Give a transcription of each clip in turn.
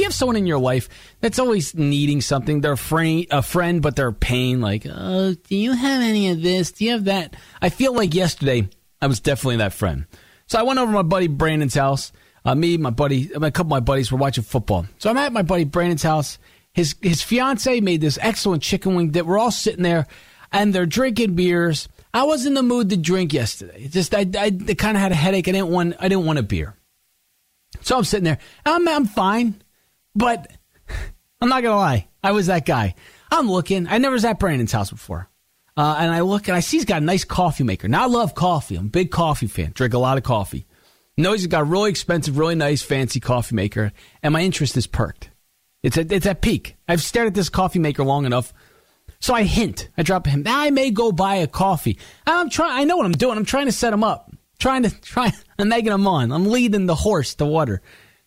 do you have someone in your life that's always needing something? They're a friend, a friend, but they're a pain. Like, oh, do you have any of this? Do you have that? I feel like yesterday I was definitely that friend. So I went over to my buddy Brandon's house. Uh, me, my buddy, a couple of my buddies were watching football. So I'm at my buddy Brandon's house. His his fiance made this excellent chicken wing that we're all sitting there, and they're drinking beers. I was in the mood to drink yesterday. just I, I, I kind of had a headache. I didn't want I didn't want a beer. So I'm sitting there. I'm I'm fine, but I'm not gonna lie. I was that guy. I'm looking. I never was at Brandon's house before. Uh, and I look and I see he's got a nice coffee maker. Now I love coffee. I'm a big coffee fan. Drink a lot of coffee. Knows he's got a really expensive, really nice, fancy coffee maker, and my interest is perked. It's at it's at peak. I've stared at this coffee maker long enough, so I hint. I drop him. I may go buy a coffee. I'm trying. I know what I'm doing. I'm trying to set him up. Trying to try. I'm egging him on. I'm leading the horse to water.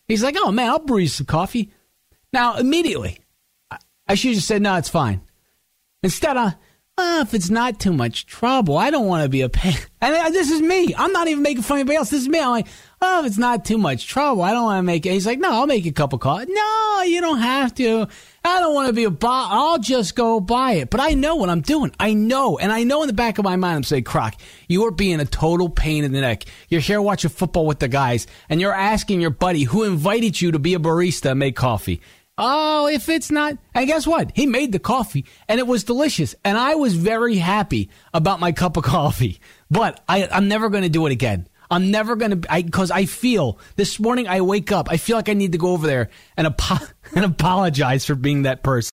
He's like, "Oh man, I'll brew you some coffee." Now immediately, I should have just said, "No, it's fine." Instead, I well, if it's not too much trouble, I don't want to be a pain. And uh, this is me. I'm not even making fun of anybody else. This is me. I'm like, oh, if it's not too much trouble, I don't want to make it. He's like, no, I'll make a of coffee. No, you don't have to. I don't want to be a bot. I'll just go buy it. But I know what I'm doing. I know. And I know in the back of my mind, I'm saying, Croc, you are being a total pain in the neck. You're here watching football with the guys, and you're asking your buddy who invited you to be a barista and make coffee. Oh, if it's not. And guess what? He made the coffee and it was delicious. And I was very happy about my cup of coffee. But I, I'm never going to do it again. I'm never going to, because I, feel this morning I wake up, I feel like I need to go over there and, apo- and apologize for being that person.